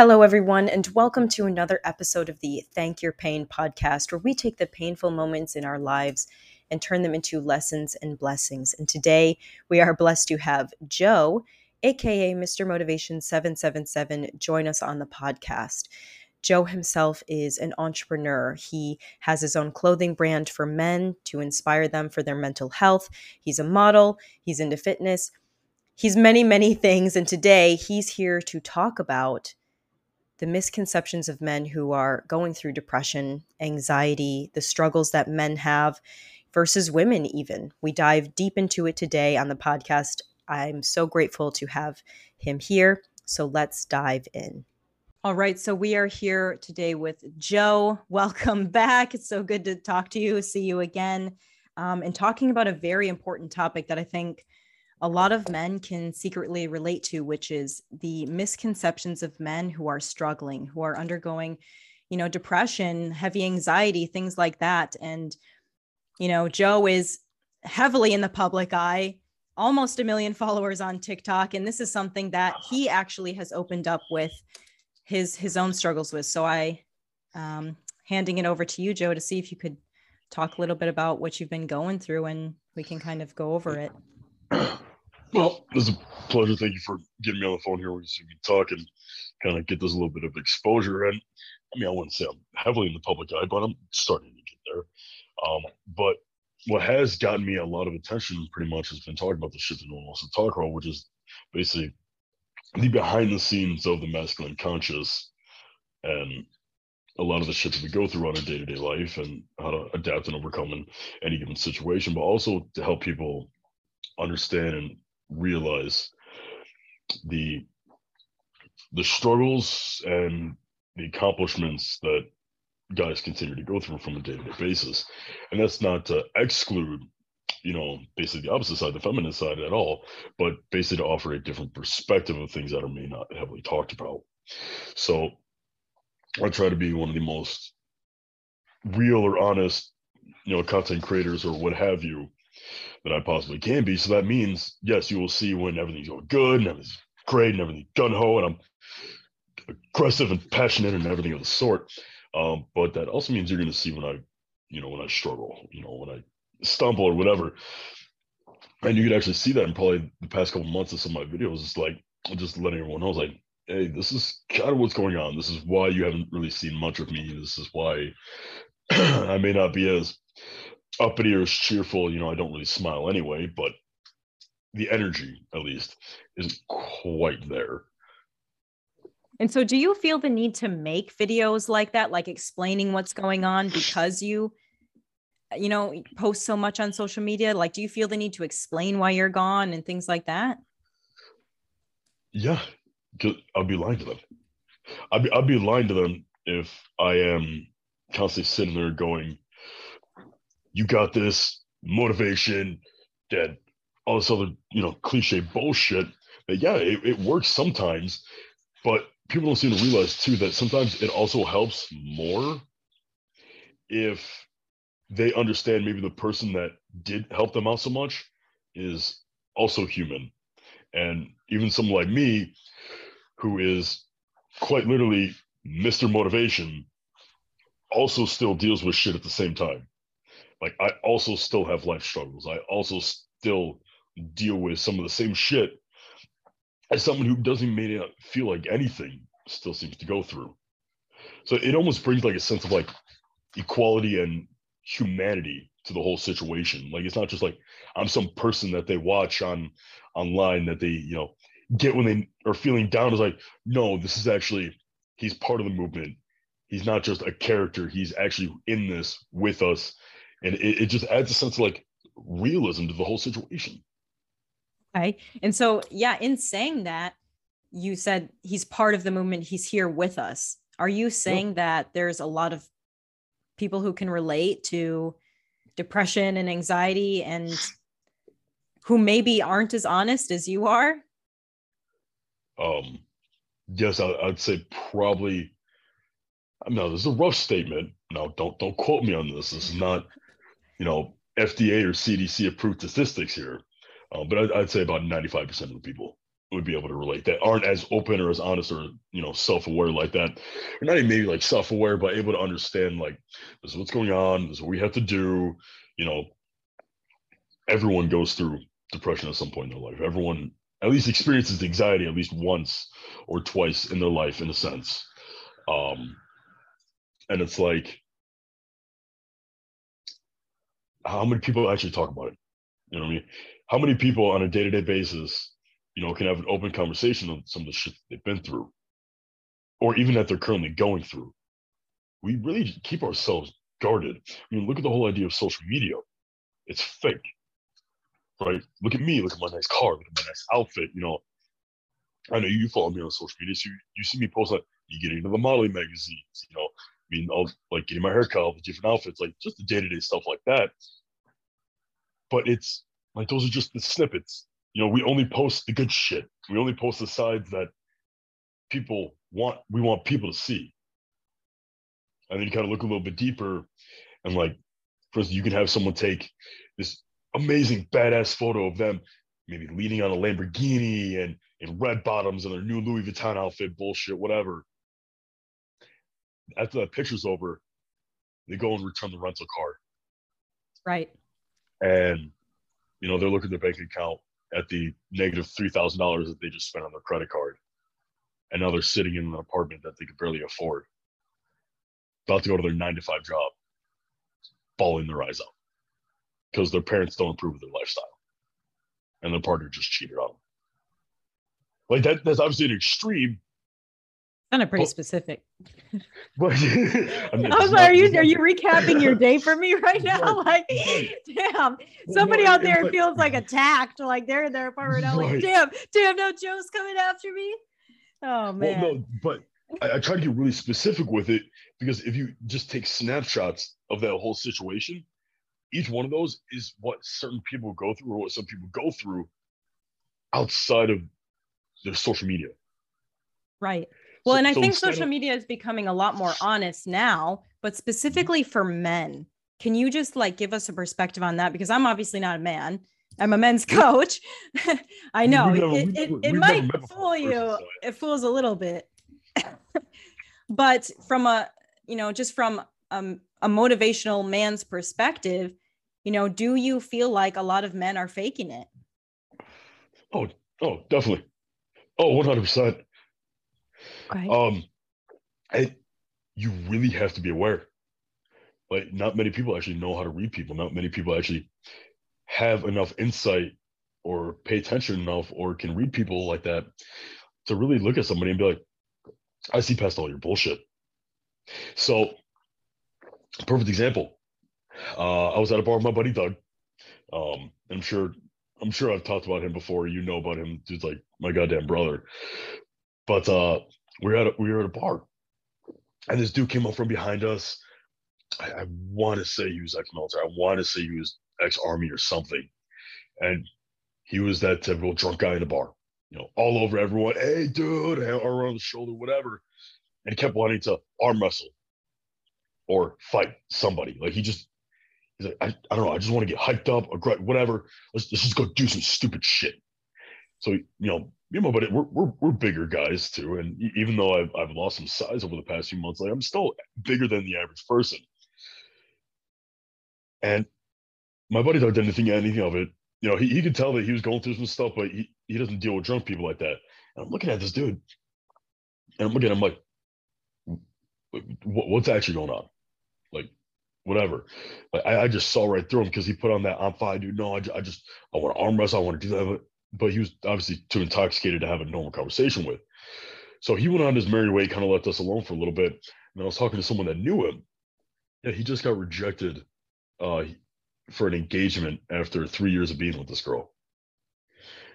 Hello, everyone, and welcome to another episode of the Thank Your Pain podcast, where we take the painful moments in our lives and turn them into lessons and blessings. And today we are blessed to have Joe, aka Mr. Motivation 777, join us on the podcast. Joe himself is an entrepreneur. He has his own clothing brand for men to inspire them for their mental health. He's a model, he's into fitness, he's many, many things. And today he's here to talk about the misconceptions of men who are going through depression, anxiety, the struggles that men have versus women, even. We dive deep into it today on the podcast. I'm so grateful to have him here. So let's dive in. All right. So we are here today with Joe. Welcome back. It's so good to talk to you, see you again, um, and talking about a very important topic that I think a lot of men can secretly relate to, which is the misconceptions of men who are struggling, who are undergoing, you know, depression, heavy anxiety, things like that. And, you know, Joe is heavily in the public eye, almost a million followers on TikTok. And this is something that he actually has opened up with his his own struggles with. So I um handing it over to you, Joe, to see if you could talk a little bit about what you've been going through and we can kind of go over it. Well, it's a pleasure. Thank you for getting me on the phone here we can talk and kind of get this a little bit of exposure. And I mean, I wouldn't say I'm heavily in the public eye, but I'm starting to get there. Um, but what has gotten me a lot of attention pretty much has been talking about the shit that no one wants to talk about, which is basically the behind the scenes of the masculine conscious and a lot of the shit that we go through on a day-to-day life and how to adapt and overcome in any given situation, but also to help people understand and realize the the struggles and the accomplishments that guys continue to go through from a day-to-day basis. And that's not to exclude you know basically the opposite side the feminine side at all but basically to offer a different perspective of things that are may not heavily talked about. So i try to be one of the most real or honest you know content creators or what have you that I possibly can be. So that means, yes, you will see when everything's going good and everything's great and everything's gun ho and I'm aggressive and passionate and everything of the sort. Um, but that also means you're going to see when I, you know, when I struggle, you know, when I stumble or whatever. And you could actually see that in probably the past couple months of some of my videos. It's like just letting everyone know, like, hey, this is kind of what's going on. This is why you haven't really seen much of me. This is why I may not be as uppity or cheerful, you know, I don't really smile anyway, but the energy, at least, isn't quite there. And so, do you feel the need to make videos like that, like explaining what's going on because you, you know, post so much on social media? Like, do you feel the need to explain why you're gone and things like that? Yeah, I'll be lying to them. I'll be, I'll be lying to them if I am constantly sitting there going, you got this motivation that all this other you know cliche bullshit yeah it, it works sometimes but people don't seem to realize too that sometimes it also helps more if they understand maybe the person that did help them out so much is also human. And even someone like me who is quite literally mr motivation also still deals with shit at the same time like I also still have life struggles. I also still deal with some of the same shit as someone who doesn't may not feel like anything still seems to go through. So it almost brings like a sense of like equality and humanity to the whole situation. Like it's not just like I'm some person that they watch on online that they, you know, get when they are feeling down. Is like, no, this is actually he's part of the movement. He's not just a character. He's actually in this with us and it, it just adds a sense of like realism to the whole situation. Okay. And so yeah in saying that you said he's part of the movement. He's here with us. Are you saying yep. that there's a lot of people who can relate to depression and anxiety and who maybe aren't as honest as you are? Um yes I, i'd say probably no this is a rough statement. No don't don't quote me on this. This is not you know, FDA or CDC approved statistics here, uh, but I'd, I'd, say about 95% of the people would be able to relate that aren't as open or as honest or you know self-aware like that. Or not even maybe like self-aware but able to understand like this is what's going on this is what we have to do. You know everyone goes through depression at some point in their life. Everyone at least experiences anxiety at least once or twice in their life in a sense. Um and it's like how many people actually talk about it you know what i mean how many people on a day-to-day basis you know, can have an open conversation on some of the shit they've been through, or even that they're currently going through. We really keep ourselves guarded. I mean, look at the whole idea of social media. It's fake, right? Look at me. Look at my nice car. Look at my nice outfit. You know, I know you follow me on social media, so you, you see me post like you get into the modeling magazines. You know, I mean, I'll like getting my hair cut, all the different outfits, like just the day to day stuff like that. But it's like those are just the snippets you know, we only post the good shit. We only post the sides that people want, we want people to see. And then you kind of look a little bit deeper and like, for instance, you can have someone take this amazing badass photo of them maybe leaning on a Lamborghini and in red bottoms and their new Louis Vuitton outfit, bullshit, whatever. After that picture's over, they go and return the rental car. Right. And you know, they're looking at their bank account at the negative three thousand dollars that they just spent on their credit card, and now they're sitting in an apartment that they could barely afford, about to go to their nine to five job, bawling their eyes out because their parents don't approve of their lifestyle, and their partner just cheated on them. Like that, that's obviously an extreme, kind of pretty specific. But I, mean, I was like, are you are you recapping your day for me right now? Like, damn, somebody out there feels like attacked, like they're in their apartment. I'm like, damn, damn, no Joe's coming after me. Oh man. Well, no, but I, I try to get really specific with it because if you just take snapshots of that whole situation, each one of those is what certain people go through or what some people go through outside of their social media. Right. Well, so, and I so think social media is becoming a lot more honest now, but specifically for men. Can you just like give us a perspective on that? Because I'm obviously not a man. I'm a men's coach. I know it, it, it might fool you. It fools a little bit. but from a, you know, just from um, a motivational man's perspective, you know, do you feel like a lot of men are faking it? Oh, oh, definitely. Oh, 100%. Um, and you really have to be aware. Like, not many people actually know how to read people. Not many people actually have enough insight or pay attention enough or can read people like that to really look at somebody and be like, I see past all your bullshit. So, perfect example. Uh, I was at a bar with my buddy Doug. Um, I'm sure I'm sure I've talked about him before. You know about him. Dude's like my goddamn brother. But uh, we were at a, we were at a bar, and this dude came up from behind us. I, I want to say he was ex-military. I want to say he was ex-army or something, and he was that typical drunk guy in the bar. You know, all over everyone. Hey, dude, arm on the shoulder, whatever. And he kept wanting to arm wrestle or fight somebody. Like he just, he's like, I, I don't know. I just want to get hyped up, or whatever. Let's, let's just go do some stupid shit. So you know, you know, but we're, we're we're bigger guys too, and even though I've I've lost some size over the past few months, like I'm still bigger than the average person. And my buddy Doug didn't think anything of it. You know, he, he could tell that he was going through some stuff, but he, he doesn't deal with drunk people like that. And I'm looking at this dude, and I'm looking at him like, what's actually going on? Like, whatever. Like, I, I just saw right through him because he put on that I'm fine, dude. No, I, I just I want to arm wrestle. I want to do that but he was obviously too intoxicated to have a normal conversation with. So he went on his merry way, kind of left us alone for a little bit. And I was talking to someone that knew him. Yeah, he just got rejected uh, for an engagement after three years of being with this girl.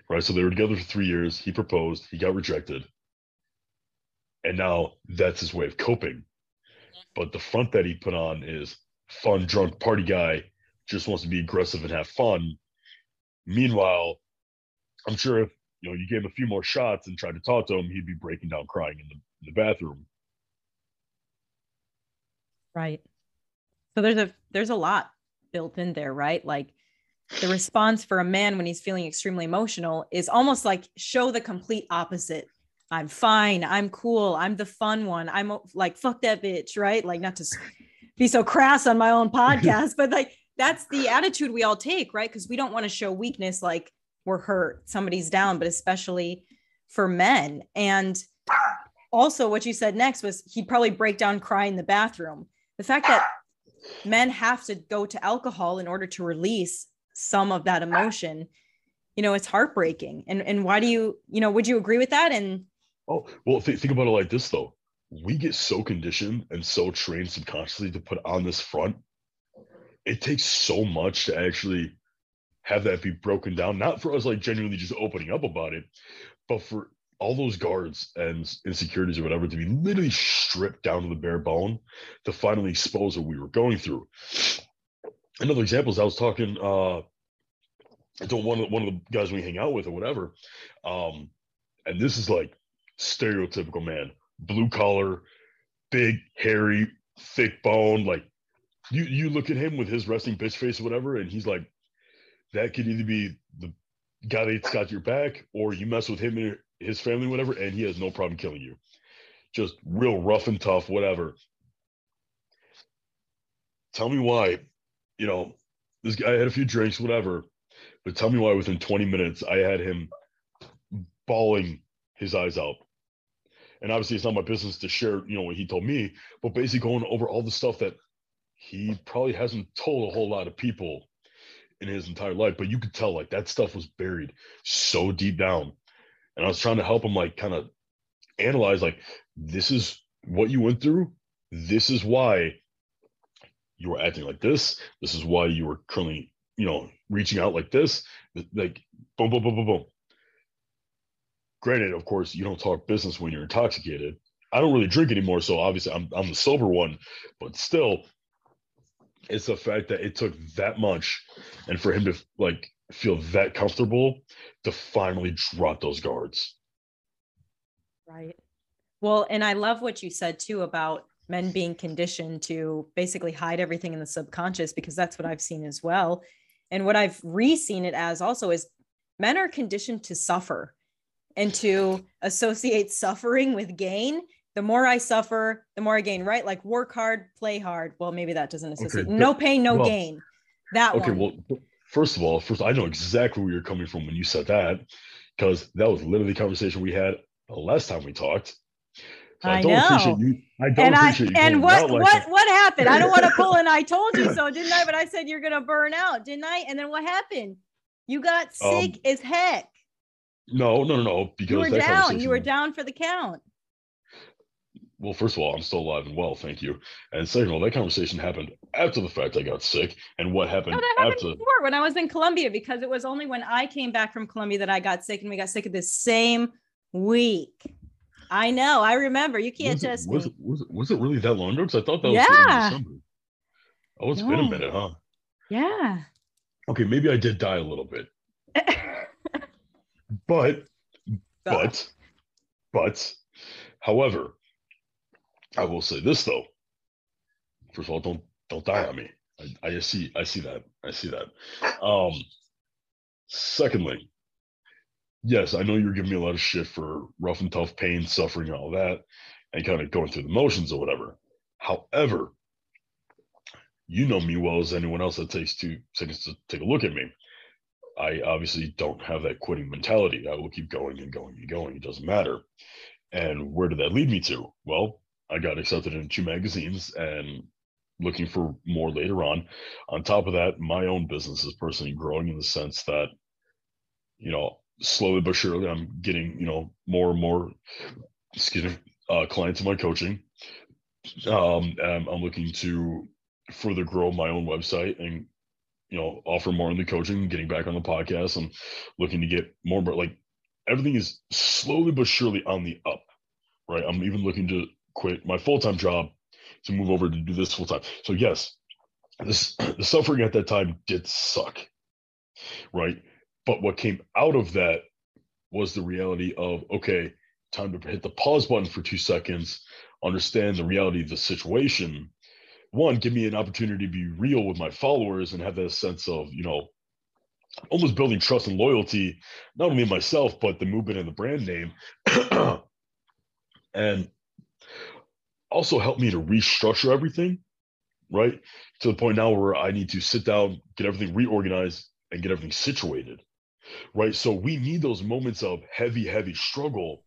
Right. So they were together for three years. He proposed, he got rejected. And now that's his way of coping. But the front that he put on is fun, drunk party guy, just wants to be aggressive and have fun. Meanwhile, I'm sure if you know you gave him a few more shots and tried to talk to him, he'd be breaking down crying in the, in the bathroom. Right. So there's a there's a lot built in there, right? Like the response for a man when he's feeling extremely emotional is almost like show the complete opposite. I'm fine. I'm cool. I'm the fun one. I'm like, fuck that bitch, right? Like, not to be so crass on my own podcast, but like, that's the attitude we all take, right? Because we don't want to show weakness like we're hurt, somebody's down, but especially for men. And also, what you said next was he'd probably break down, cry in the bathroom. The fact that men have to go to alcohol in order to release some of that emotion you know it's heartbreaking and and why do you you know would you agree with that and oh well th- think about it like this though we get so conditioned and so trained subconsciously to put on this front it takes so much to actually have that be broken down not for us like genuinely just opening up about it but for all those guards and insecurities or whatever to be literally stripped down to the bare bone to finally expose what we were going through another example is I was talking uh to one of one of the guys we hang out with or whatever. Um, and this is like stereotypical man, blue collar, big, hairy, thick bone. Like you you look at him with his resting bitch face or whatever, and he's like, that could either be the guy that's got your back, or you mess with him and his family, whatever, and he has no problem killing you. Just real rough and tough, whatever. Tell me why you know, this guy had a few drinks, whatever. But tell me why within 20 minutes I had him bawling his eyes out. And obviously, it's not my business to share, you know, what he told me, but basically going over all the stuff that he probably hasn't told a whole lot of people in his entire life. But you could tell, like, that stuff was buried so deep down. And I was trying to help him, like, kind of analyze, like, this is what you went through. This is why you were acting like this. This is why you were currently, you know, reaching out like this. Like boom, boom, boom, boom, boom. Granted, of course, you don't talk business when you're intoxicated. I don't really drink anymore, so obviously I'm I'm the sober one, but still, it's the fact that it took that much, and for him to like feel that comfortable to finally drop those guards. Right. Well, and I love what you said too about men being conditioned to basically hide everything in the subconscious because that's what I've seen as well. And what I've re-seen it as also is men are conditioned to suffer and to associate suffering with gain. The more I suffer, the more I gain, right? Like work hard, play hard. Well, maybe that doesn't associate. Okay, no pain, no well, gain. That okay, one. well, first of all, first I know exactly where you're coming from when you said that, because that was literally the conversation we had the last time we talked. So I, I, don't know. appreciate you. I don't and appreciate I, you. And what like what what happened? I don't want to pull and I told you so, didn't I? But I said you're gonna burn out, didn't I? And then what happened? You got um, sick um, as heck. No, no, no, no. Because you were down. You were down for the count. Well, first of all, I'm still alive and well, thank you. And second of all, that conversation happened after the fact I got sick. And what happened, no, that happened after before when I was in Colombia, because it was only when I came back from Colombia that I got sick, and we got sick at the same week. I know. I remember. You can't was test it, was. It, was, it, was it really that long ago? Because I thought that was yeah. December. Oh, it's no. been a minute, huh? Yeah. Okay, maybe I did die a little bit. but, but, but, however, I will say this though. First of all, don't don't die on me. I, I see I see that. I see that. Um secondly, yes, I know you're giving me a lot of shit for rough and tough pain, suffering, all that, and kind of going through the motions or whatever. However, you know me well as anyone else that takes two seconds to take a look at me. I obviously don't have that quitting mentality. I will keep going and going and going. It doesn't matter. And where did that lead me to? Well, I got accepted in two magazines and looking for more later on. On top of that, my own business is personally growing in the sense that, you know, slowly but surely, I'm getting you know more and more, excuse me, uh, clients in my coaching. Um, and I'm looking to further grow my own website and you know offer more in the coaching, getting back on the podcast, and looking to get more. But like everything is slowly but surely on the up, right? I'm even looking to quit my full time job to move over to do this full time. So yes, this the suffering at that time did suck, right? But what came out of that was the reality of okay, time to hit the pause button for two seconds, understand the reality of the situation. One, give me an opportunity to be real with my followers and have that sense of, you know, almost building trust and loyalty, not only myself, but the movement and the brand name. and also helped me to restructure everything, right? To the point now where I need to sit down, get everything reorganized, and get everything situated, right? So we need those moments of heavy, heavy struggle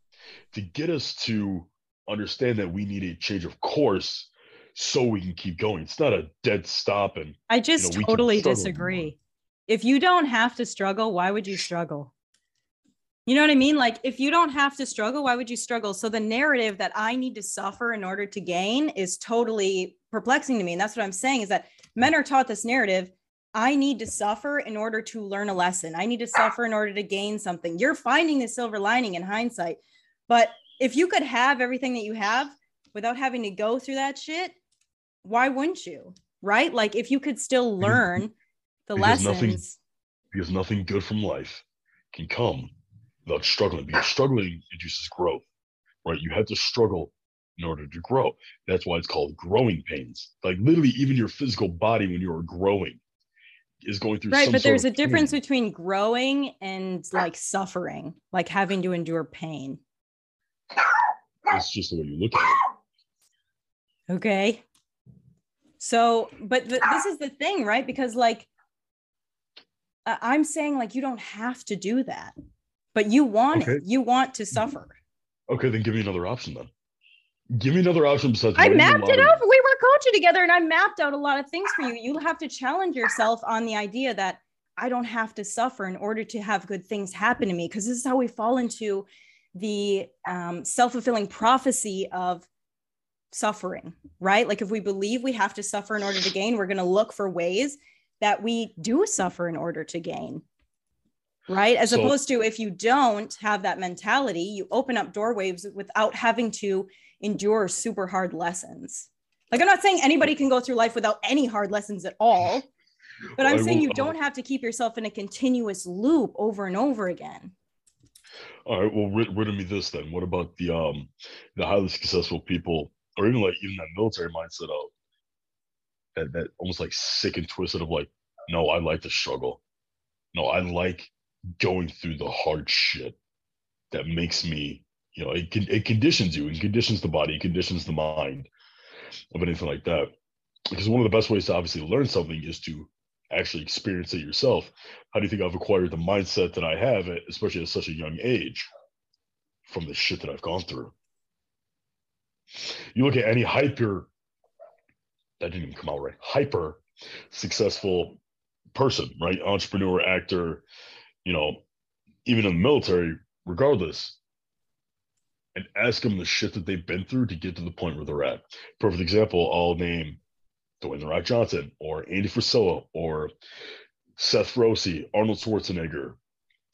to get us to understand that we need a change of course so we can keep going. It's not a dead stop. And I just you know, totally disagree. If you don't have to struggle, why would you struggle? You know what I mean? Like, if you don't have to struggle, why would you struggle? So, the narrative that I need to suffer in order to gain is totally perplexing to me. And that's what I'm saying is that men are taught this narrative I need to suffer in order to learn a lesson. I need to suffer in order to gain something. You're finding the silver lining in hindsight. But if you could have everything that you have without having to go through that shit, why wouldn't you? Right? Like if you could still learn the because lessons. Nothing, because nothing good from life can come without struggling. Because struggling induces growth, right? You have to struggle in order to grow. That's why it's called growing pains. Like literally, even your physical body when you are growing is going through. Right, but there's a difference between growing and like suffering, like having to endure pain. It's just the way you look at it. Okay. So, but th- this is the thing, right? Because like I'm saying, like you don't have to do that, but you want okay. it. You want to suffer. Okay, then give me another option then. Give me another option besides. I mapped it out. We were coaching together, and I mapped out a lot of things for you. You have to challenge yourself on the idea that I don't have to suffer in order to have good things happen to me, because this is how we fall into the um, self fulfilling prophecy of suffering, right? Like if we believe we have to suffer in order to gain, we're going to look for ways that we do suffer in order to gain. Right. As so, opposed to if you don't have that mentality, you open up doorways without having to endure super hard lessons. Like, I'm not saying anybody can go through life without any hard lessons at all, but I'm saying you don't have to keep yourself in a continuous loop over and over again. All right. Well, rid, rid of me this then. What about the um the highly successful people, or even like even that military mindset of that that almost like sick and twisted of like, no, I like to struggle. No, I like going through the hard shit that makes me, you know, it it conditions you, it conditions the body, it conditions the mind of anything like that. Because one of the best ways to obviously learn something is to actually experience it yourself. How do you think I've acquired the mindset that I have, especially at such a young age, from the shit that I've gone through? You look at any hyper, that didn't even come out right, hyper successful person, right? Entrepreneur, actor, you know, even in the military, regardless, and ask them the shit that they've been through to get to the point where they're at. Perfect example, I'll name Dwayne The Rock Johnson or Andy Frisella or Seth Rosie, Arnold Schwarzenegger,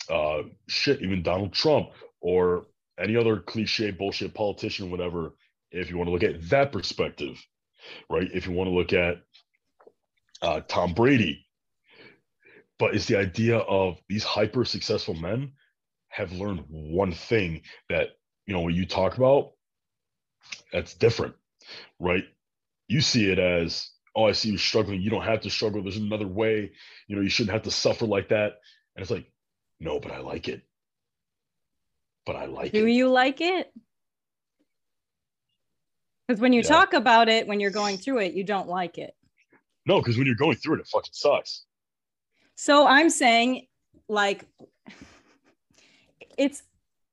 uh, shit, even Donald Trump or any other cliche bullshit politician, whatever. If you want to look at that perspective, right? If you want to look at uh, Tom Brady, but it's the idea of these hyper successful men have learned one thing that you know when you talk about that's different right you see it as oh, I see you struggling. You don't have to struggle. There's another way. You know, you shouldn't have to suffer like that. And it's like, no, but I like it. But I like Do it. Do you like it? Because when you yeah. talk about it, when you're going through it, you don't like it. No, because when you're going through it, it fucking sucks. So I'm saying, like, it's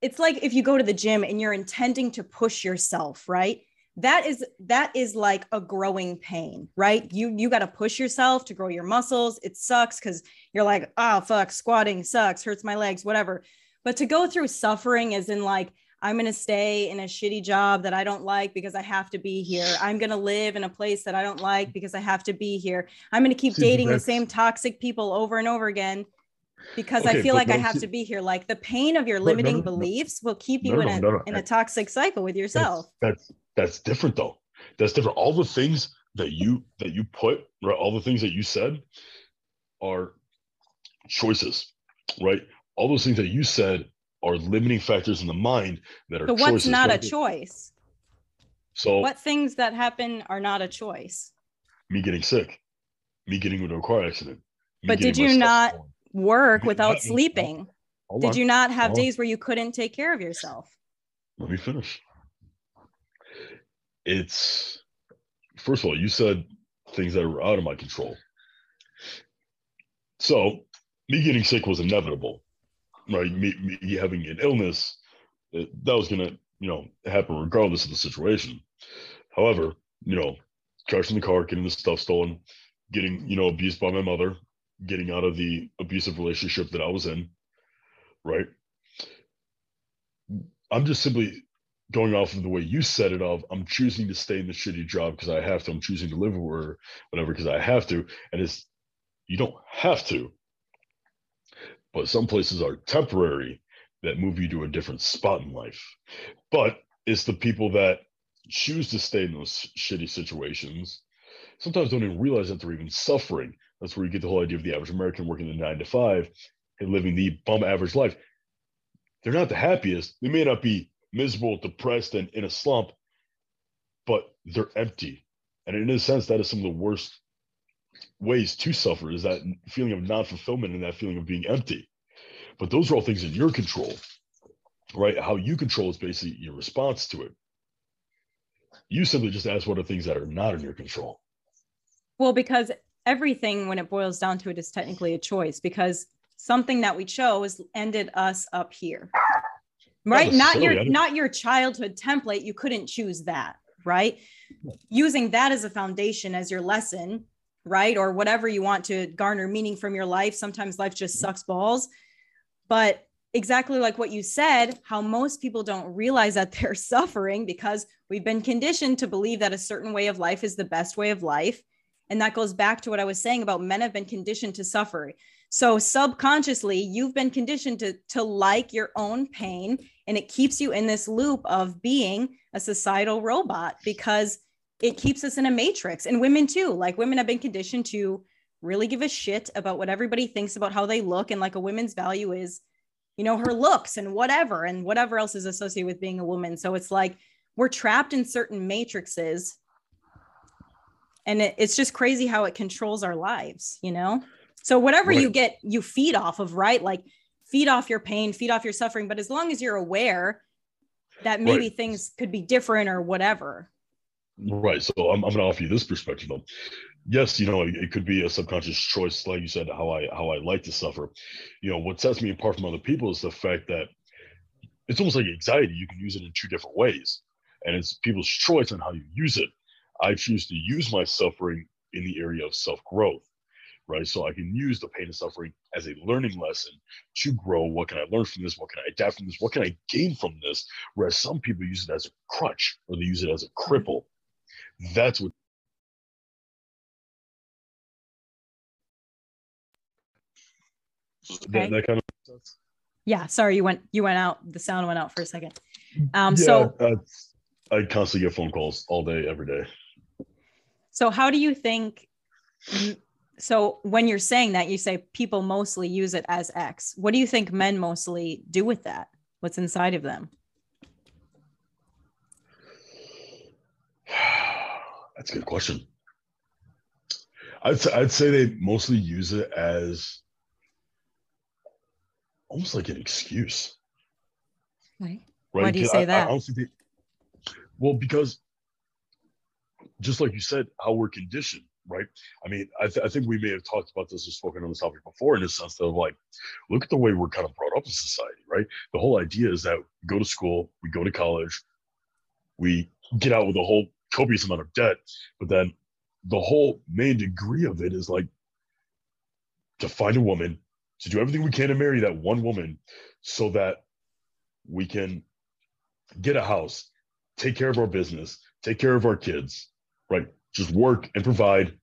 it's like if you go to the gym and you're intending to push yourself, right? that is that is like a growing pain right? You you got to push yourself to grow your muscles. It sucks because you're like oh fuck squatting sucks hurts my legs whatever. But to go through suffering is in like i'm going to stay in a shitty job that i don't like because i have to be here i'm going to live in a place that i don't like because i have to be here i'm going to keep dating the same toxic people over and over again because okay, I feel like I have to be here. Like the pain of your limiting no, no, beliefs will keep you in a in a toxic cycle with yourself. That's, that's that's different though. That's different. All the things that you that you put, right? All the things that you said are choices, right? All those things that you said are limiting factors in the mind that are. So what's not right? a choice? So what things that happen are not a choice? Me getting sick, me getting into a car accident. But did you not? work without sleeping? Did you not have days where you couldn't take care of yourself? Let me finish. It's first of all, you said things that are out of my control. So, me getting sick was inevitable, right? Me, me having an illness, that was gonna, you know, happen regardless of the situation. However, you know, crashing the car, getting the stuff stolen, getting, you know, abused by my mother, getting out of the abusive relationship that I was in, right? I'm just simply going off of the way you said it of I'm choosing to stay in the shitty job because I have to. I'm choosing to live or whatever because I have to. And it's you don't have to. But some places are temporary that move you to a different spot in life. But it's the people that choose to stay in those shitty situations sometimes don't even realize that they're even suffering. That's where you get the whole idea of the average American working the nine to five and living the bum average life. They're not the happiest. They may not be miserable, depressed, and in a slump, but they're empty. And in a sense, that is some of the worst ways to suffer is that feeling of non-fulfillment and that feeling of being empty. But those are all things in your control, right? How you control is basically your response to it. You simply just ask what are things that are not in your control. Well, because everything, when it boils down to it, is technically a choice because something that we chose ended us up here right not your not your childhood template you couldn't choose that right using that as a foundation as your lesson right? Or whatever you want to garner meaning from your life. Sometimes life just sucks balls. But exactly like what you said how most people don't realize that they're suffering because we've been conditioned to believe that a certain way of life is the best way of life. And that goes back to what i was saying about men have been conditioned to suffer. So subconsciously, you've been conditioned to, to like your own pain, and it keeps you in this loop of being a societal robot because it keeps us in a matrix. And women too, like women have been conditioned to really give a shit about what everybody thinks about how they look. And like a woman's value is, you know, her looks and whatever, and whatever else is associated with being a woman. So it's like we're trapped in certain matrices. And it, it's just crazy how it controls our lives, you know? So whatever right. you get, you feed off of, right? Like feed off your pain, feed off your suffering. But as long as you're aware that maybe right. things could be different or whatever. Right. So I'm, I'm going to offer you this perspective. Though. Yes, you know, it, it, could be a subconscious choice, like you said, how I how I like to suffer. You know, what sets me apart from other people is the fact that it's almost like anxiety. You can use it in two different ways, and it's people's choice on how you use it. I choose to use my suffering in the area of self growth right? So I can use the pain and suffering as a learning lesson to grow. What can I learn from this? What can I adapt from this? What can I gain from this? Whereas some people use it as a crutch or they use it as a cripple. That's what. Okay. That, that kind of sense. Yeah, sorry, you went you went out. The sound went out for a second. Um, yeah, so I constantly get phone calls all day, every day. So, how do you think so when you're saying that you say people mostly use it as x what do you think men mostly do with that what's inside of them that's a good question I'd, I'd say they mostly use it as almost like an excuse right, right? why do you say I, that I, they, well because just like you said how we're conditioned right? I mean, I, th- I, think we may have talked about this or spoken on this topic before in the sense of like, look at the way we're kind of brought up in society, right? The whole idea is that we go to school, we go to college, we get out with a whole copious amount of debt, but then the whole main degree of it is like to find a woman, to do everything we can to marry that one woman so that we can get a house, take care of our business, take care of our kids, right? just work and provide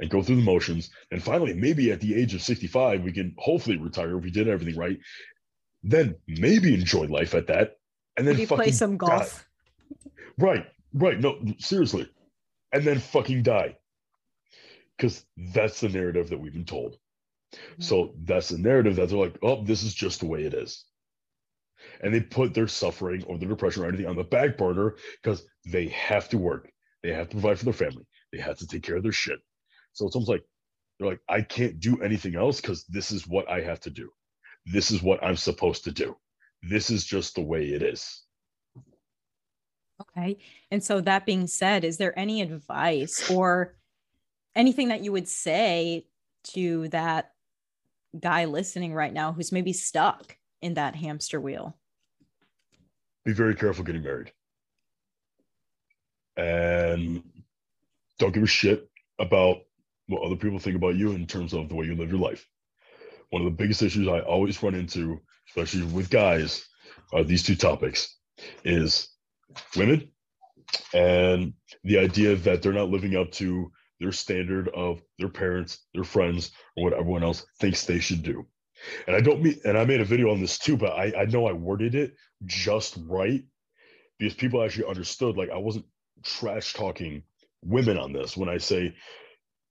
and go through the motions. And finally, maybe at the age of 65, we can hopefully retire if we did everything right. Then maybe enjoy life at that. And then play some golf. Right, right. No, seriously. And then fucking die. Because that's the narrative that we've been told. Mm-hmm. So that's the narrative that they're like, oh, this is just the way it is. And they put their suffering or their depression or anything on the back burner because they have to work. They have to provide for their family. They have to take care of their shit. So it's almost like they're like, I can't do anything else because this is what I have to do. This is what I'm supposed to do. This is just the way it is. Okay. And so, that being said, is there any advice or anything that you would say to that guy listening right now who's maybe stuck in that hamster wheel? Be very careful getting married. And don't give a shit about what other people think about you in terms of the way you live your life. One of the biggest issues I always run into, especially with guys, are these two topics is women and the idea that they're not living up to their standard of their parents, their friends, or what everyone else thinks they should do. And I don't mean, and I made a video on this too, but I, I know I worded it just right because people actually understood. Like I wasn't trash talking women on this when I say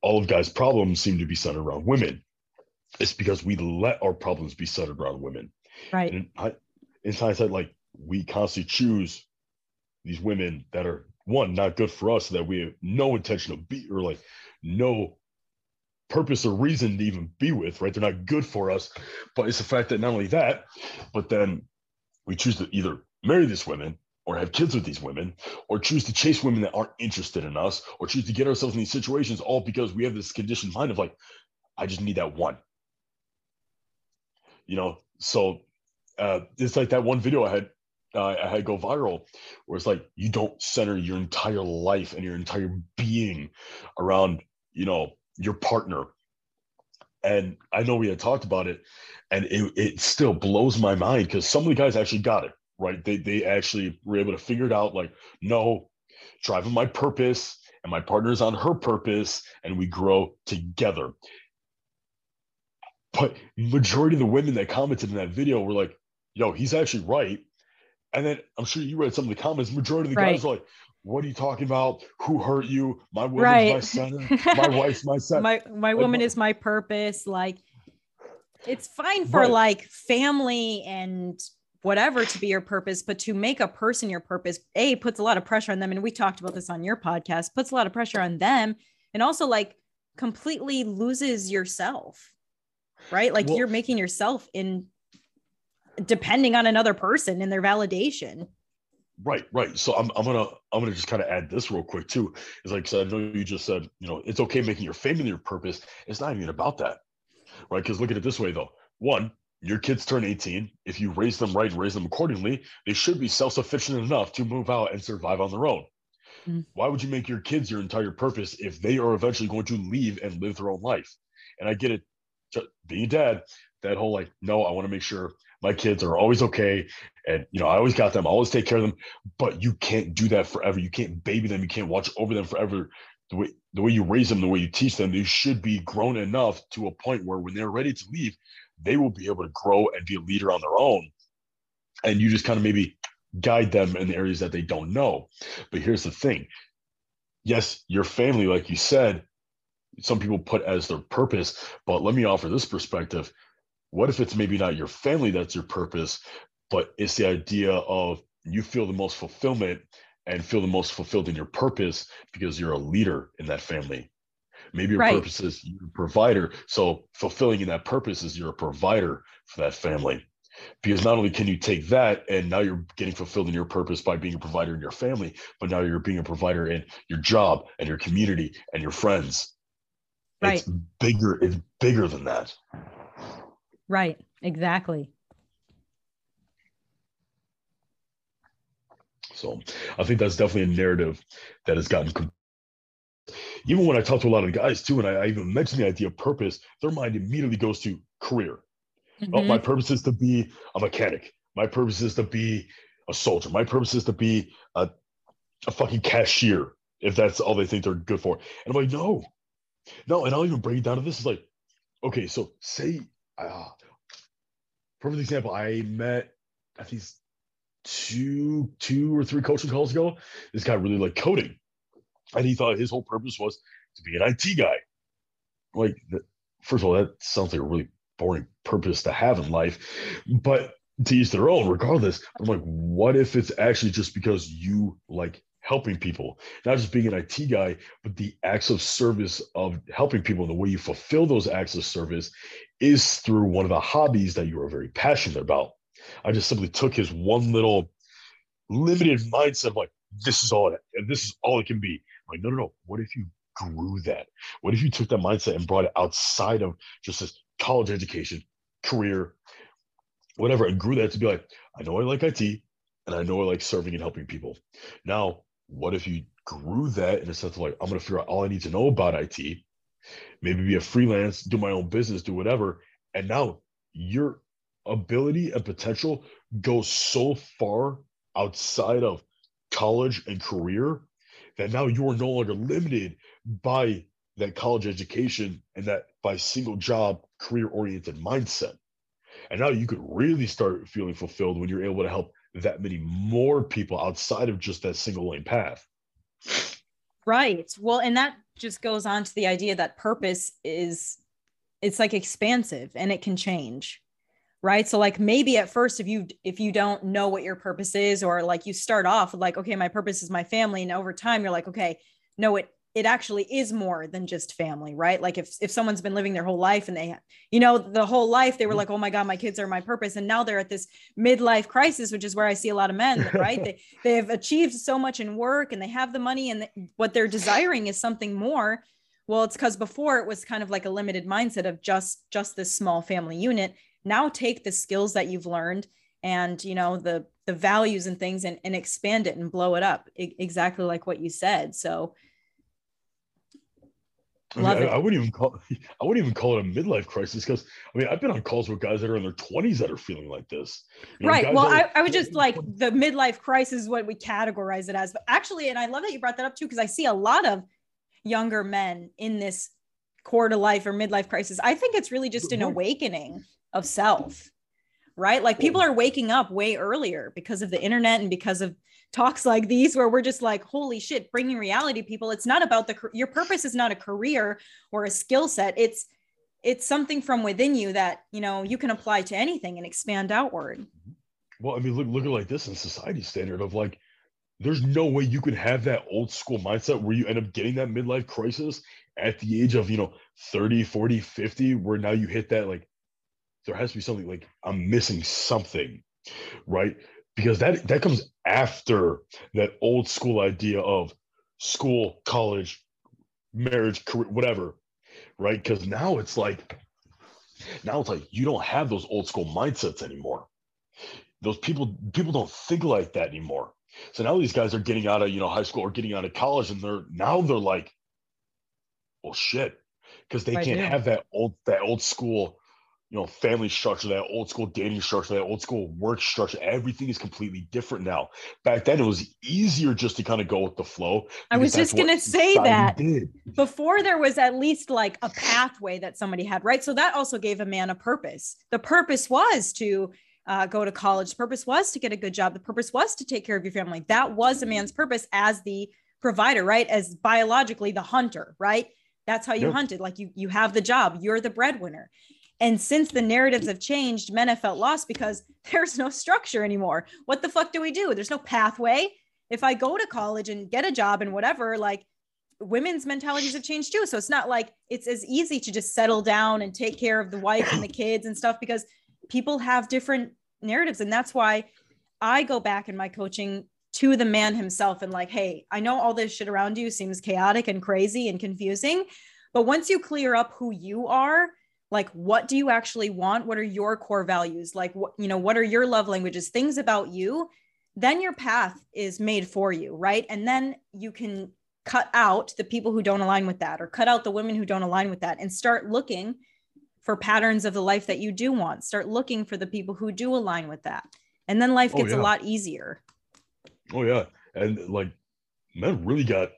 all of guys' problems seem to be centered around women. It's because we let our problems be centered around women. Right. And I, in hindsight, like we constantly choose these women that are one not good for us that we have no intention of be or like no purpose or reason to even be with right? They're not good for us. But it's the fact that not only that but then we choose to either marry these women or have kids with these women or choose to chase women that aren't interested in us or choose to get ourselves in these situations all because we have this conditioned mind of like i just need that one. You know so uh, it's like that one video i had uh, I had go viral, where it's like you don't center your entire life and your entire being around, you know, your partner. And I know we had talked about it, and it, it still blows my mind because some of the guys actually got it right. They they actually were able to figure it out. Like, no, driving my purpose, and my partner's on her purpose, and we grow together. But majority of the women that commented in that video were like, "Yo, he's actually right." And then I'm sure you read some of the comments. Majority of the right. guys are like, "What are you talking about? Who hurt you? My woman's right. my center. My wife's my center. my my woman like, is my purpose." Like, it's fine for right. like family and whatever to be your purpose, but to make a person your purpose, a puts a lot of pressure on them. And we talked about this on your podcast. Puts a lot of pressure on them, and also like completely loses yourself. Right, like well, you're making yourself in depending on another person and their validation. Right, right. So I'm, I'm gonna I'm gonna just kind of add this real quick too. Is like so I know you just said you know it's okay making your family your purpose. It's not even about that, right? Because look at it this way though. One, your kids turn 18. If you raise them right and raise them accordingly, they should be self sufficient enough to move out and survive on their own. Mm. Why would you make your kids your entire purpose if they are eventually going to leave and live their own life? And I get it, being dad, that whole like, no, I want to make sure my kids are always okay and you know i always got them I always take care of them but you can't do that forever. You can't baby them you can't watch over them forever. The way the way you raise them the way you teach them they should be grown enough to a point where when they're ready to leave they will be able to grow and be a leader on their own. And you just kind of maybe guide them in the areas that they don't know. But here's the thing. Yes your family like you said some people put as their purpose but let me offer this perspective what if it's maybe not your family that's your purpose, but it's the idea of you feel the most fulfillment and feel the most fulfilled in your purpose because you're a leader in that family. Maybe your right. purpose is you're a provider. So fulfilling in that purpose is you're a provider for that family. Because not only can you take that and now you're getting fulfilled in your purpose by being a provider in your family, but now you're being a provider in your job and your community and your friends. Right. It's bigger, it's bigger than that. Right. Exactly. So I think that's definitely a narrative that has gotten. Even when I talk to a lot of guys too, and I, I even mention the idea of purpose, their mind immediately goes to career. Mm-hmm. Oh, my purpose is to be a mechanic. My purpose is to be a soldier. My purpose is to be a, a fucking cashier, if that's all they think they're good for. And I'm like, no, no. And I'll even break it down to this: is like, okay, so say uh, perfect example. I met, I think two, two or three coaching calls ago. This guy really liked coding, and he thought his whole purpose was to be an IT guy. Like, first of all, that sounds like a really boring purpose to have in life, but to each their own. Regardless, I'm like, what if it's actually just because you like helping people, not just being an IT guy, but the acts of service of helping people. And the way you fulfill those acts of service is through one of the hobbies that you are very passionate about. I just simply took his one little limited mindset of like, this is all it, and this is all it can be. I'm like, no, no, no. What if you grew that? What if you took that mindset and brought it outside of just this college education, career, whatever, and grew that to be like, I know I like IT and I know I like serving and helping people. Now, what if you grew that in a sense of like, I'm going to figure out all I need to know about IT, maybe be a freelance, do my own business, do whatever. And now your ability and potential goes so far outside of college and career that now you are no longer limited by that college education and that by single job career oriented mindset. And now you could really start feeling fulfilled when you're able to help that many more people outside of just that single lane path. Right. Well, and that just goes on to the idea that purpose is it's like expansive and it can change. Right. So like maybe at first if you if you don't know what your purpose is or like you start off like okay my purpose is my family and over time you're like okay no it it actually is more than just family right? Like if if someone's been living their whole life and they you know the whole life they were mm-hmm. like oh my god my kids are my purpose. And now they're at this midlife crisis which is where i see a lot of men right? They they have achieved so much in work and they have the money and the, what they're desiring is something more. Well it's because before it was kind of like a limited mindset of just just this small family unit. Now take the skills that you've learned and you know the the values and things and, and expand it and blow it up I, exactly like what you said. So I, mean, I, I, wouldn't even call I wouldn't even call it a midlife crisis because I mean I've been on calls with guys that are in their 20s that are feeling like this. You know, right. Well, I, I would just like the midlife crisis is what we categorize it as. But actually, and I love that you brought that up too, because I see a lot of younger men in this quarter life or midlife crisis. I think it's really just an mm-hmm. awakening of self. Right. Like people are waking up way earlier because of the internet and because of talks like these where we're just like holy shit bringing reality people. It's not about the your purpose is not a career or a skill set. It's it's something from within you that you know you can apply to anything and expand outward. Mm-hmm. Well i mean look look at like this in society standard of like there's no way you could have that old school mindset where you end up getting that midlife crisis at the age of you know 30 40 50 where now you hit that like there has to be something like i'm missing something right because that that comes after that old school idea of school, college, marriage, career, whatever, right? Because now it's like now it's like you don't have those old school mindsets anymore. Those people people don't think like that anymore. So now these guys are getting out of you know high school or getting out of college, and they're now they're like, well, shit, because they right, can't have that old that old school you know, family structure, that old school dating structure, that old school work structure. Everything is completely different now. Back then, it was easier just to kind of go with the flow. I was just going to say that did. before there was at least like a pathway that somebody had, right? So that also gave a man a purpose. The purpose was to uh, go to college. The purpose was to get a good job. The purpose was to take care of your family. That was a man's purpose as the provider, right? As biologically the hunter, right? That's how you yep. hunted. Like you, you have the job. You're the breadwinner. And since the narratives have changed, men have felt lost because there's no structure anymore. What the fuck do we do? There's no pathway. If I go to college and get a job and whatever, like women's mentalities have changed too. So it's not like it's as easy to just settle down and take care of the wife and the kids and stuff because people have different narratives. And that's why I go back in my coaching to the man himself and like, hey, I know all this shit around you seems chaotic and crazy and confusing. But once you clear up who you are, like what do you actually want? What are your core values? Like what you know what are your love languages? Things about you then your path is made for you right? And then you can cut out the people who don't align with that or cut out the women who don't align with that and start looking for patterns of the life that you do want. Start looking for the people who do align with that. And then life oh, gets oh, yeah. a lot easier. Oh yeah. And like men really got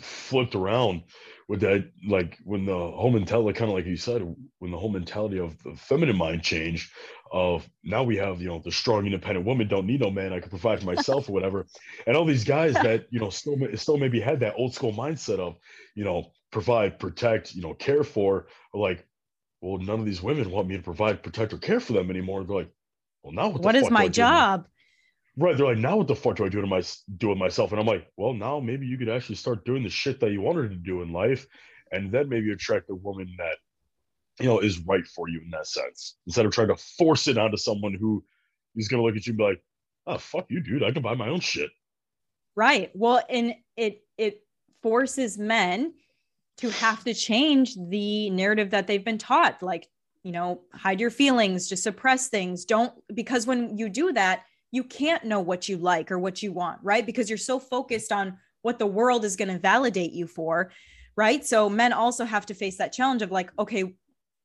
flipped around with that like when the whole mentality kind of like you said when the whole mentality of the feminine mind changed of now we have you know the strong independent woman don't need no man i can provide for myself or whatever. And all these guys that you know still still maybe had that old school mindset of you know provide protect you know care for like well none of these women want me to provide protect or care for them anymore. And be like well now what, what is my job Right. They're like, now what the fuck do I do to my do with myself? And I'm like, well, now maybe you could actually start doing the shit that you wanted to do in life, and then maybe attract a woman that you know is right for you in that sense. Instead of trying to force it onto someone who is gonna look at you and be like, oh fuck you, dude, I can buy my own shit. Right. Well, and it it forces men to have to change the narrative that they've been taught. Like, you know, hide your feelings, just suppress things. Don't because when you do that you can't know what you like or what you want, right? Because you're so focused on what the world is going to validate you for, right? So men also have to face that challenge of like, okay,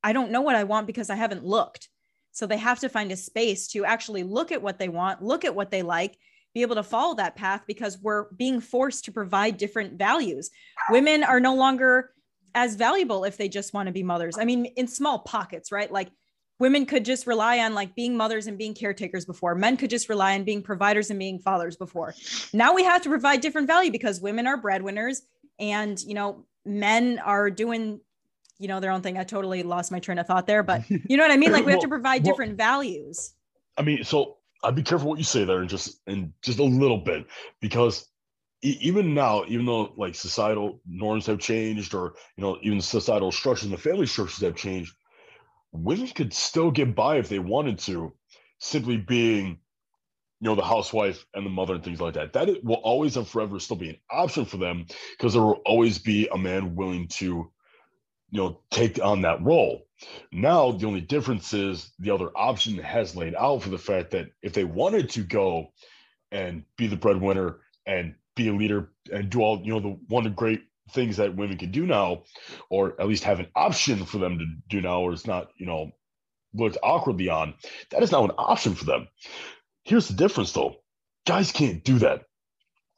I don't know what I want because I haven't looked. So they have to find a space to actually look at what they want, look at what they like, be able to follow that path because we're being forced to provide different values. Women are no longer as valuable if they just want to be mothers. I mean, in small pockets, right? Like women could just rely on like being mothers and being caretakers before. Men could just rely on being providers and being fathers before. Now we have to provide different value because women are breadwinners and you know men are doing you know their own thing. I totally lost my train of thought there but you know what i mean? Like we have to provide well, different values. I mean so i'd be careful what you say there and just and just a little bit because even now, even though like societal norms have changed, or you know, even societal structures and the family structures have changed, women could still get by if they wanted to, simply being, you know, the housewife and the mother and things like that. That will always and forever still be an option for them because there will always be a man willing to, you know, take on that role. Now, the only difference is the other option has laid out for the fact that if they wanted to go and be the breadwinner and be a leader and do all, you know, the one great things that women can do now, or at least have an option for them to do now, or it's not, you know, looked awkwardly on. That is now an option for them. Here's the difference though. Guys can't do that.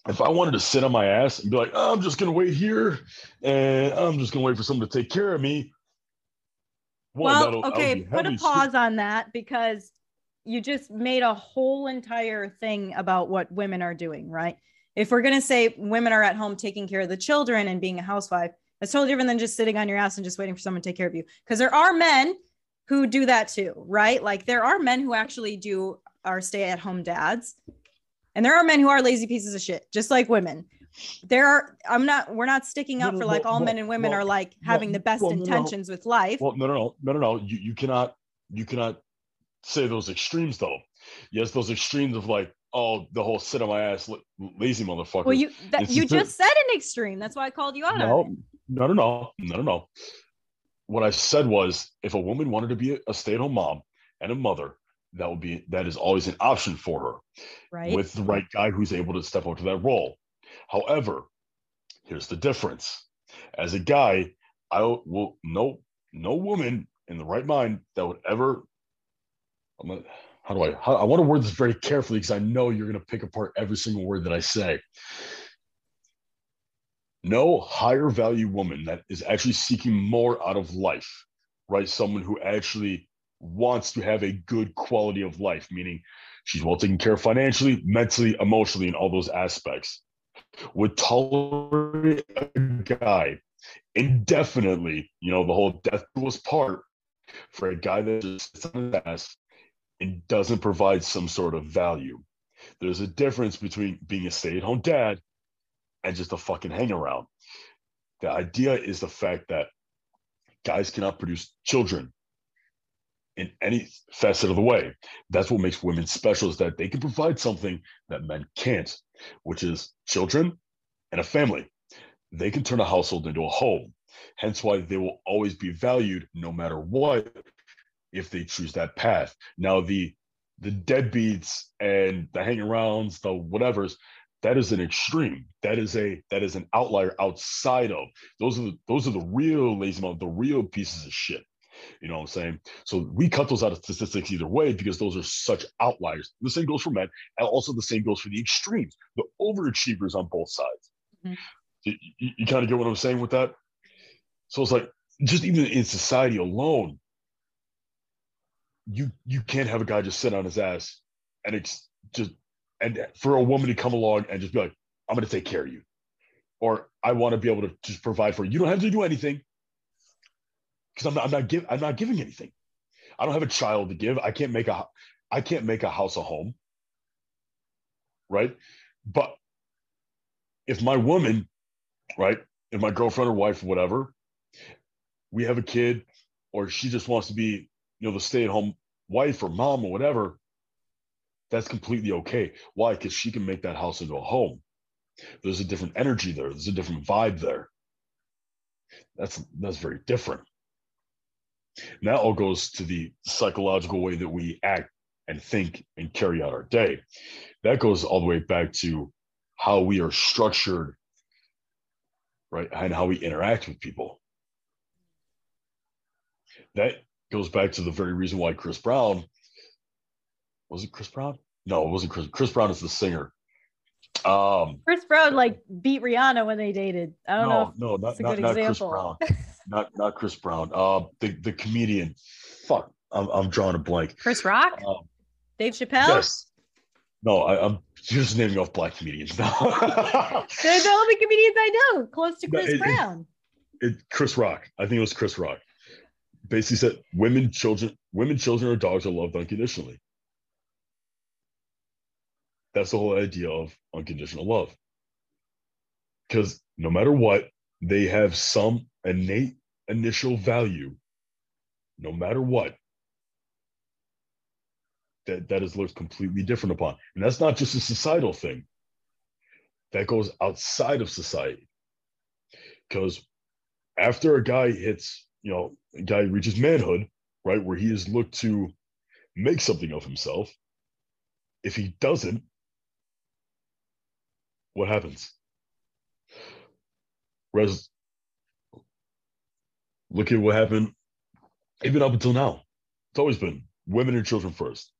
If I wanted to sit on my ass and be like, oh, I'm just gonna wait here and I'm just gonna wait for someone to take care of me. Well, okay, put a pause on that because you just made a whole entire thing about what women are doing, right? If we're going to say women are at home taking care of the children and being a housewife, that's totally different than just sitting on your ass and just waiting for someone to take care of you. Because there are men who do that too, right? Like there are men who actually do are stay at home dads. And there are men who are lazy pieces of shit, just like women. There are, I'm not, we're not sticking up for like all men and women are like having the best intentions no, with life. Well, no, no, no, no, no, no. You, you cannot, you cannot say those extremes though. Yes, those extremes of like, oh, the whole sit on my ass, lazy motherfucker. Well, you that, you just said an extreme. That's why I called you out. No, no, no, no, no, no, no. What I said was, if a woman wanted to be a stay-at-home mom and a mother, that would be that is always an option for her, right? With the right guy who's able to step up to that role. However, here's the difference. As a guy, I will no no woman in the right mind that would ever. I'm gonna, how do I how, I want to word this very carefully because I know you're going to pick apart every single word that I say. No higher value woman that is actually seeking more out of life, right? Someone who actually wants to have a good quality of life, meaning she's well taken care of financially, mentally, emotionally, in all those aspects, would tolerate a guy indefinitely, you know, the whole death was part for a guy that just sits on his ass and doesn't provide some sort of value. There's a difference between being a stay at home dad and just a fucking hang around. The idea is the fact that guys cannot produce children in any facet of the way. That's what makes women special is that they can provide something that men can't, which is children and a family. They can turn a household into a home. Hence why they will always be valued no matter what if they choose that path. Now the the deadbeats and the hang arounds, the whatevers, that is an extreme. That is a that is an outlier outside of those are the those are the real lazy mom, the real pieces of shit. You know what I'm saying? So we cut those out of statistics either way because those are such outliers. The same goes for men, and also the same goes for the extremes, the overachievers on both sides. Mm-hmm. You, you, you kind of get what I'm saying with that? So it's like just even in society alone, you you can't have a guy just sit on his ass and it's just and for a woman to come along and just be like, I'm gonna take care of you. Or I want to be able to just provide for you. You don't have to do anything. Because I'm not I'm not give I'm not giving anything. I don't have a child to give. I can't make a I can't make a house a home. right? But if my woman, right, if my girlfriend or wife or whatever, we have a kid, or she just wants to be, you know, the stay-at-home wife or mom or whatever, that's completely okay. Why? Because she can make that house into a home. There's a different energy there. There's a different vibe there. That's that's very different. And that all goes to the psychological way that we act and think and carry out our day. That goes all the way back to how we are structured, right? And how we interact with people. That goes back to the very reason why Chris Brown was it Chris Brown? No, it wasn't Chris. Chris Brown is the singer. Um, Chris Brown like beat Rihanna when they dated. I don't no, know. no, not, not, not Chris Brown. not not Chris Brown. Uh, the the comedian. Fuck, I'm I'm drawing a blank. Chris Rock. Um, Dave Chappelle. Yes. No, I, am just naming off black comedians now. They're the only comedians I know close to Chris it, Brown. It, it, Chris Rock. I think it was Chris Rock. Basically said women, children, women, children, or dogs are loved unconditionally. That's the whole idea of unconditional love. Because no matter what, they have some innate initial value, no matter what, that, that is looked completely different upon. And that's not just a societal thing. That goes outside of society. Because after a guy hits, you know, guy reaches manhood, right, where he is looked to make something of himself, if he doesn't, what happens? Whereas, look at what happened even up until now. It's always been women and children first.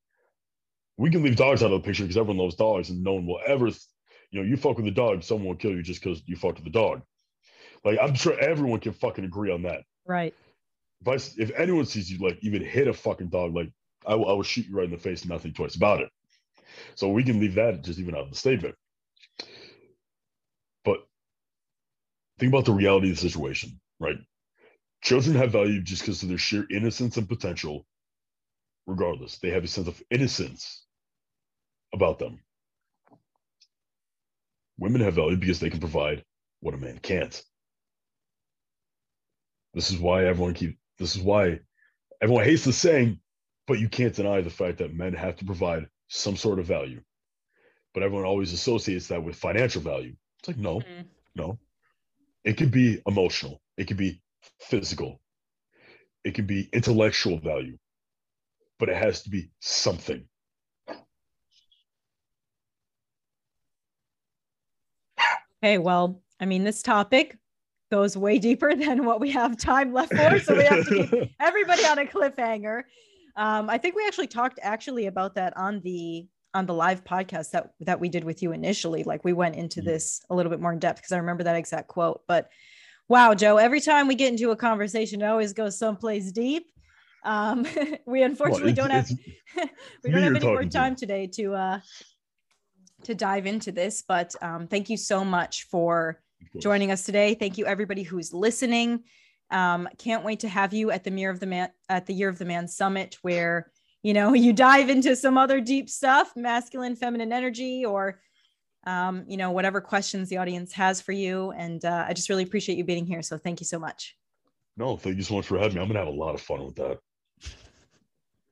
We can leave dogs out of the picture because everyone loves dogs and no one will ever, you know, you fuck with a dog, someone will kill you just because you fucked with a dog. Like, I'm sure everyone can fucking agree on that. Right. If, I, if anyone sees you, like, even hit a fucking dog, like, I will, I will shoot you right in the face and not twice about it. So we can leave that just even out of the statement. But think about the reality of the situation, right? Children have value just because of their sheer innocence and potential, regardless. They have a sense of innocence about them. Women have value because they can provide what a man can't. This is why everyone keep this is why everyone hates the saying, but you can't deny the fact that men have to provide some sort of value. But everyone always associates that with financial value. It's like, no, mm-hmm. no. It could be emotional, it could be physical, it could be intellectual value, but it has to be something. Okay, well, I mean, this topic goes way deeper than what we have time left for. So we have to keep everybody on a cliffhanger. Um, I think we actually talked actually about that on the on the live podcast that that we did with you initially like we went into mm-hmm. this a little bit more in depth because i remember that exact quote but wow joe every time we get into a conversation it always goes someplace deep um, we unfortunately well, don't have we don't have any more time to. today to uh to dive into this but um, thank you so much for joining us today. Thank you everybody who's listening. Um, can't wait to have you at the mirror of the man at the year of the man summit where you know you dive into some other deep stuff masculine feminine energy or um, you know whatever questions the audience has for you. And uh, i just really appreciate you being here. So thank you so much. No thank you so much for having me. I'm gonna have a lot of fun with that